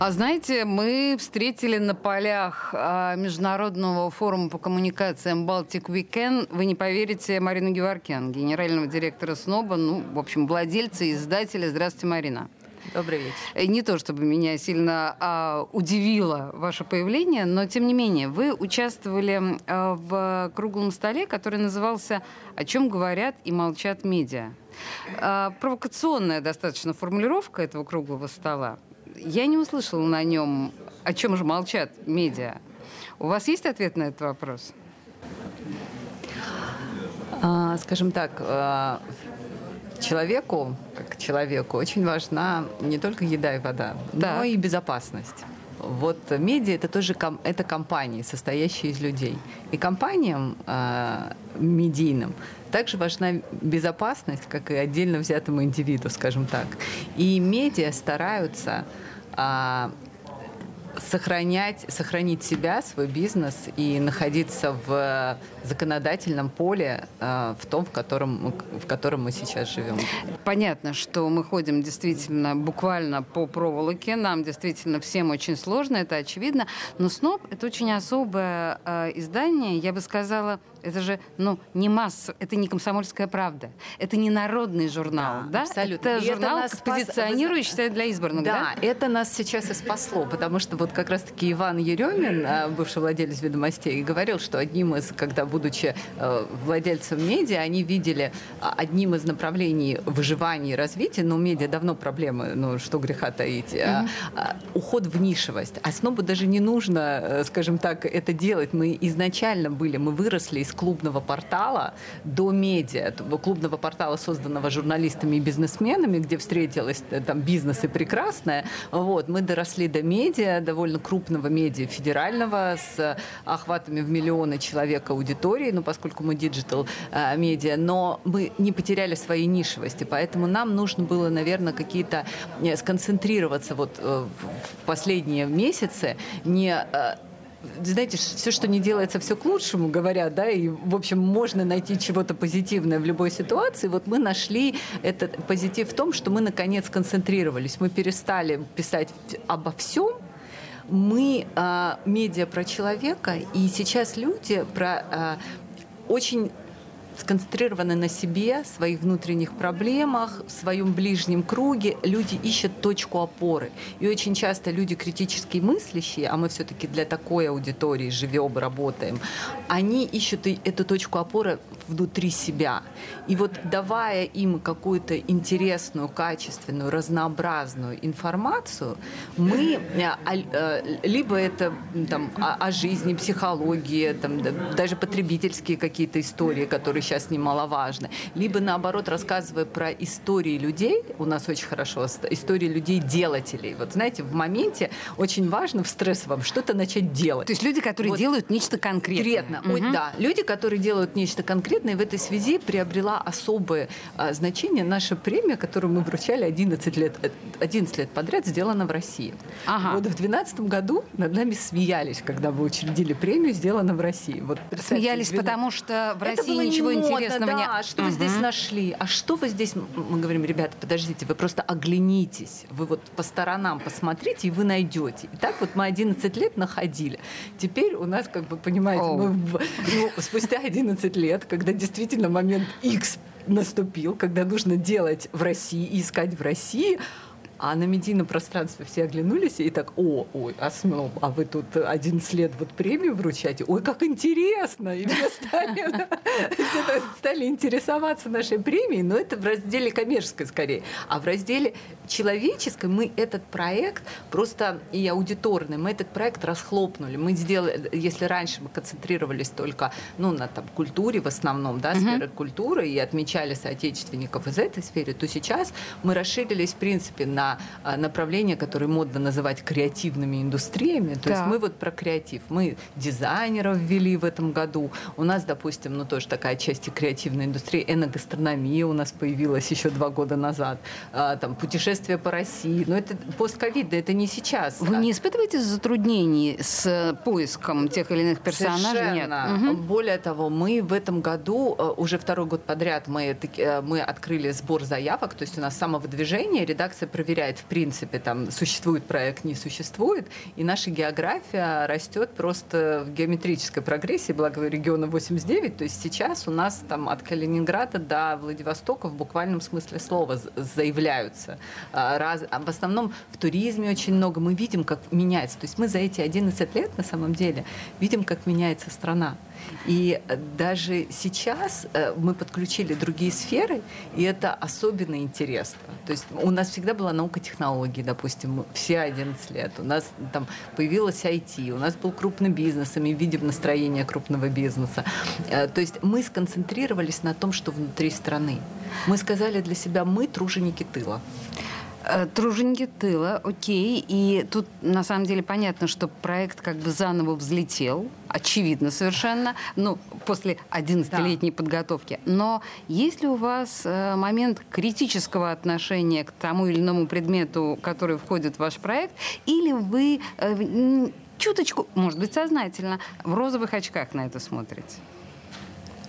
А знаете, мы встретили на полях а, Международного форума по коммуникациям Baltic Weekend, вы не поверите, Марину Геворкян, генерального директора СНОБа, ну, в общем, владельца и издателя. Здравствуйте, Марина. Добрый вечер. Э, не то, чтобы меня сильно а, удивило ваше появление, но тем не менее, вы участвовали а, в круглом столе, который назывался «О чем говорят и молчат медиа». А, провокационная достаточно формулировка этого круглого стола я не услышала на нем, о чем же молчат медиа. У вас есть ответ на этот вопрос? А, скажем так, а, человеку, как человеку, очень важна не только еда и вода, да. но и безопасность. Вот медиа это тоже ком, это компании, состоящие из людей. И компаниям э, медийным также важна безопасность, как и отдельно взятому индивиду, скажем так. И медиа стараются а, сохранять, сохранить себя, свой бизнес и находиться в законодательном поле, а, в том, в котором, в котором мы сейчас живем. Понятно, что мы ходим действительно буквально по проволоке, нам действительно всем очень сложно, это очевидно, но СНОП — это очень особое э, издание, я бы сказала, это же, ну, не масса, это не комсомольская правда. Это не народный журнал, да? да? Абсолютно. Это и журнал, это спас... позиционирующийся для избранных, да? Да, это нас сейчас и спасло, потому что вот как раз-таки Иван Еремин, а, бывший владелец «Ведомостей», говорил, что одним из, когда, будучи э, владельцем медиа, они видели а, одним из направлений выживания и развития, ну, медиа давно проблемы, ну, что греха таить, mm-hmm. уход в нишевость. Основу даже не нужно, э, скажем так, это делать. Мы изначально были, мы выросли из клубного портала до медиа, клубного портала, созданного журналистами и бизнесменами, где встретилась э, там бизнес и прекрасное. Вот, мы доросли до медиа, довольно крупного медиа федерального, с охватами в миллионы человек аудитории, ну, поскольку мы digital э, медиа, но мы не потеряли своей нишевости, поэтому нам нужно было, наверное, какие-то э, сконцентрироваться вот в последние месяцы, не знаете, все, что не делается, все к лучшему, говорят, да, и, в общем, можно найти чего-то позитивное в любой ситуации. Вот мы нашли этот позитив в том, что мы, наконец, концентрировались. Мы перестали писать обо всем, мы э, медиа про человека, и сейчас люди про э, очень сконцентрированы на себе, своих внутренних проблемах, в своем ближнем круге. Люди ищут точку опоры. И очень часто люди критически мыслящие, а мы все-таки для такой аудитории живем, работаем, они ищут эту точку опоры внутри себя. И вот давая им какую-то интересную, качественную, разнообразную информацию, мы э, э, либо это там, о, жизни, психологии, там, даже потребительские какие-то истории, которые сейчас немаловажны, либо наоборот рассказывая про истории людей, у нас очень хорошо, истории людей-делателей. Вот знаете, в моменте очень важно в стрессовом что-то начать делать. То есть люди, которые вот. делают нечто конкретное. Конкретно, угу. Ой, да. Люди, которые делают нечто конкретное, и в этой связи приобрела особое а, значение наша премия, которую мы вручали 11 лет, 11 лет подряд, сделана в России. Ага. Вот в 2012 году над нами смеялись, когда мы учредили премию «Сделано в России». Вот, смеялись, 12... потому что в России ничего не интересного да, нет. что угу. вы здесь нашли? А что вы здесь... Мы говорим, ребята, подождите, вы просто оглянитесь, вы вот по сторонам посмотрите, и вы найдете. И так вот мы 11 лет находили. Теперь у нас, как вы понимаете, oh. мы, ну, спустя 11 лет, когда действительно момент X наступил, когда нужно делать в России и искать в России, а на медийном пространстве все оглянулись и так, о, ой, а, ну, а вы тут 11 лет вот премию вручаете? Ой, как интересно! И все стали, стали интересоваться нашей премией, но это в разделе коммерческой скорее. А в разделе человеческой мы этот проект просто и аудиторный, мы этот проект расхлопнули. Мы сделали, если раньше мы концентрировались только ну, на там, культуре в основном, да, сферы культуры и отмечали соотечественников из этой сферы, то сейчас мы расширились, в принципе, на на а, направления, которые модно называть креативными индустриями. То да. есть мы вот про креатив. Мы дизайнеров ввели в этом году. У нас, допустим, ну тоже такая часть креативной индустрии, эногастрономия у нас появилась еще два года назад. А, там путешествия по России. Но это постковидно, это не сейчас. Вы не испытываете затруднений с поиском тех или иных персонажей? Совершенно. Нет. Угу. Более того, мы в этом году, э, уже второй год подряд, мы, мы открыли сбор заявок, то есть у нас с самого движения редакция проверяет, в принципе, там, существует проект, не существует, и наша география растет просто в геометрической прогрессии, благо региона 89, то есть сейчас у нас там от Калининграда до Владивостока в буквальном смысле слова заявляются. А, раз, а в основном в туризме очень много, мы видим, как меняется, то есть мы за эти 11 лет на самом деле видим, как меняется страна. И даже сейчас э, мы подключили другие сферы, и это особенно интересно. То есть у нас всегда была наука технологий, допустим, все 11 лет. У нас там появилась IT, у нас был крупный бизнес, и мы видим настроение крупного бизнеса. Э, то есть мы сконцентрировались на том, что внутри страны. Мы сказали для себя, мы труженики тыла. Э, труженики тыла, окей. И тут на самом деле понятно, что проект как бы заново взлетел, очевидно совершенно, ну, после 11-летней да. подготовки. Но есть ли у вас э, момент критического отношения к тому или иному предмету, который входит в ваш проект, или вы э, чуточку, может быть, сознательно, в розовых очках на это смотрите?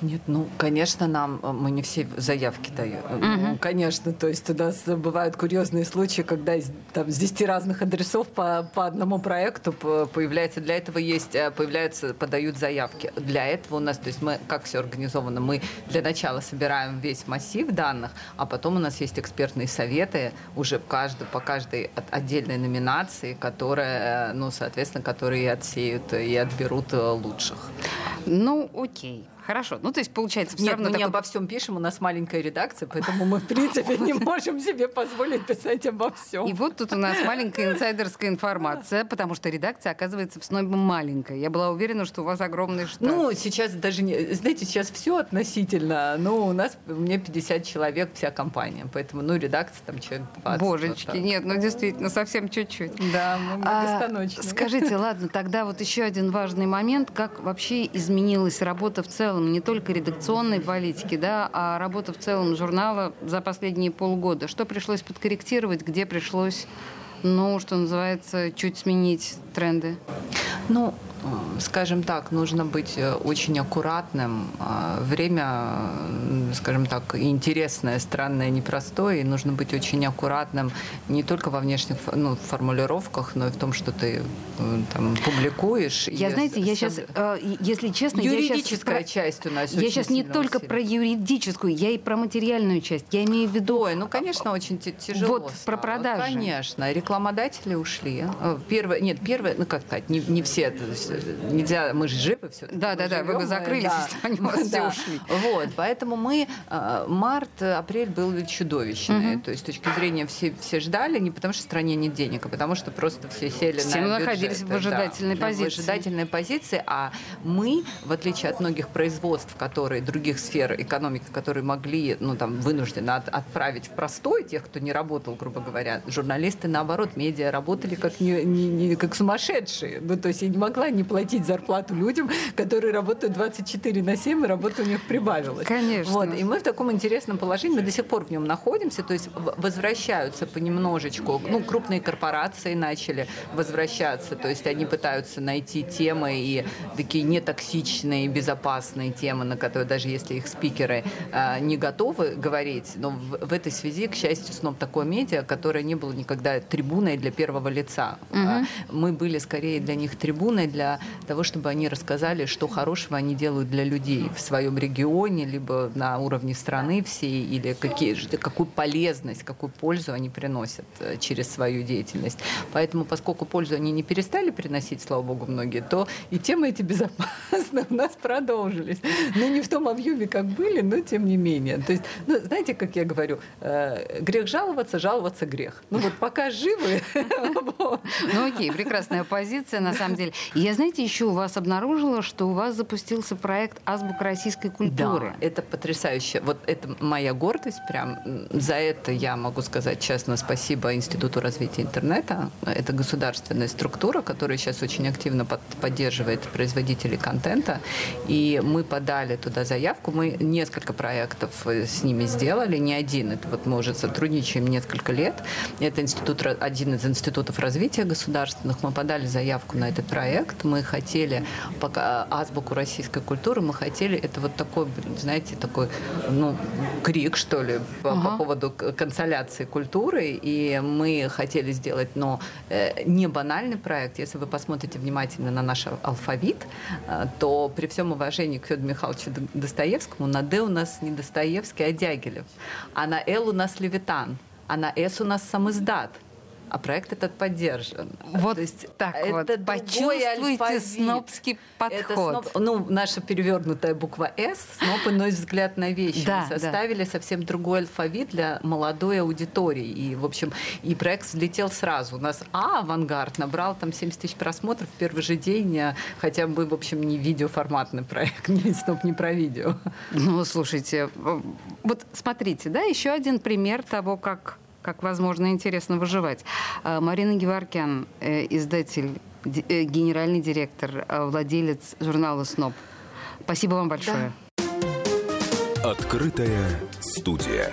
Нет, ну, конечно, нам э, мы не все заявки даем. Угу. Ну, конечно, то есть у нас бывают курьезные случаи, когда из, там, с 10 разных адресов по, по одному проекту появляется. Для этого есть, э, появляются, подают заявки. Для этого у нас, то есть мы, как все организовано, мы для начала собираем весь массив данных, а потом у нас есть экспертные советы уже каждый, по каждой отдельной номинации, которые, э, ну, соответственно, которые отсеют и отберут лучших. Ну, окей. Хорошо. Ну, то есть, получается, все Нет, равно... мы такой... не обо всем пишем, у нас маленькая редакция, поэтому мы, в принципе, не можем себе позволить писать обо всем. И вот тут у нас маленькая инсайдерская информация, потому что редакция, оказывается, в СНОЙБе маленькая. Я была уверена, что у вас огромный штат. Ну, сейчас даже не... Знаете, сейчас все относительно. Ну, у нас, у меня 50 человек, вся компания. Поэтому, ну, редакция там человек 20. Божечки, вот нет, ну, действительно, совсем чуть-чуть. Да, мы а, Скажите, ладно, тогда вот еще один важный момент. Как вообще изменилась работа в целом целом, не только редакционной политики, да, а работа в целом журнала за последние полгода? Что пришлось подкорректировать, где пришлось, ну, что называется, чуть сменить тренды? Ну, скажем так, нужно быть э, очень аккуратным. А, время, скажем так, интересное, странное, непростое, и нужно быть очень аккуратным не только во внешних ну, формулировках, но и в том, что ты э, там публикуешь. Я, знаете, я сейчас, э, если честно... Юридическая я сейчас, часть у нас Я сейчас не только про юридическую, я и про материальную часть. Я имею в виду... Ой, ну, конечно, очень тяжело Вот стало. про продажи. Конечно. Рекламодатели ушли. Первое, нет, первое, ну, как сказать, не, не все, нельзя, мы же живы все. Да, да, да, вы бы закрылись, да. если они у вас все ушли. Вот, поэтому мы, э, март, апрель был чудовищный. Угу. То есть с точки зрения все, все ждали, не потому что в стране нет денег, а потому что просто все сели все на находились в ожидательной да, позиции. В ожидательной позиции, а мы, в отличие от многих производств, которые, других сфер экономики, которые могли, ну там, вынуждены от, отправить в простой тех, кто не работал, грубо говоря, журналисты, наоборот, медиа работали как, не, не, не, как сумасшедшие. Ну, то есть я не могла не платить зарплату людям, которые работают 24 на 7, и работа у них прибавилась. Конечно. Вот. И мы в таком интересном положении, мы до сих пор в нем находимся, то есть возвращаются понемножечку, ну, крупные корпорации начали возвращаться, то есть они пытаются найти темы и такие нетоксичные, безопасные темы, на которые даже если их спикеры э, не готовы говорить, но в, в этой связи, к счастью, снова такое медиа, которое не было никогда трибуной для первого лица. Угу. Мы были скорее для них трибуной для того, чтобы они рассказали, что хорошего они делают для людей в своем регионе, либо на уровне страны всей, или какие, какую полезность, какую пользу они приносят э, через свою деятельность. Поэтому, поскольку пользу они не перестали приносить, слава богу, многие, то и темы эти безопасны у нас продолжились. Но не в том объеме, как были, но тем не менее. То есть, ну, знаете, как я говорю, э, грех жаловаться, жаловаться грех. Ну вот пока живы. Ну окей, прекрасная позиция, на самом деле. Знаете, еще у вас обнаружила, что у вас запустился проект «Азбука российской культуры». Да, это потрясающе. Вот это моя гордость прям. За это я могу сказать честно спасибо Институту развития интернета. Это государственная структура, которая сейчас очень активно под, поддерживает производителей контента. И мы подали туда заявку. Мы несколько проектов э, с ними сделали, не один. Это вот мы уже сотрудничаем несколько лет. Это институт, один из институтов развития государственных. Мы подали заявку на этот проект. Мы хотели пока азбуку российской культуры, мы хотели, это вот такой, знаете, такой, ну, крик, что ли, по, ага. по поводу консоляции культуры. И мы хотели сделать, но э, не банальный проект. Если вы посмотрите внимательно на наш алфавит, э, то при всем уважении к Федору Михайловичу Достоевскому на «Д» у нас не Достоевский, а Дягилев. А на «Л» у нас Левитан. А на «С» у нас самоздат а проект этот поддержан. Вот То есть так это вот. Почувствуйте снобский подход. Это сноб, ну, наша перевернутая буква «С» — сноб иной взгляд на вещи. Да, Мы составили да. совсем другой алфавит для молодой аудитории. И, в общем, и проект взлетел сразу. У нас А «Авангард» набрал там 70 тысяч просмотров в первый же день, а хотя бы, в общем, не видеоформатный проект, не сноб не про видео. Ну, слушайте, вот смотрите, да, еще один пример того, как как возможно интересно выживать. А, Марина Геворкян, э, издатель, э, генеральный директор, э, владелец журнала «СНОП». Спасибо вам большое. Да. Открытая студия.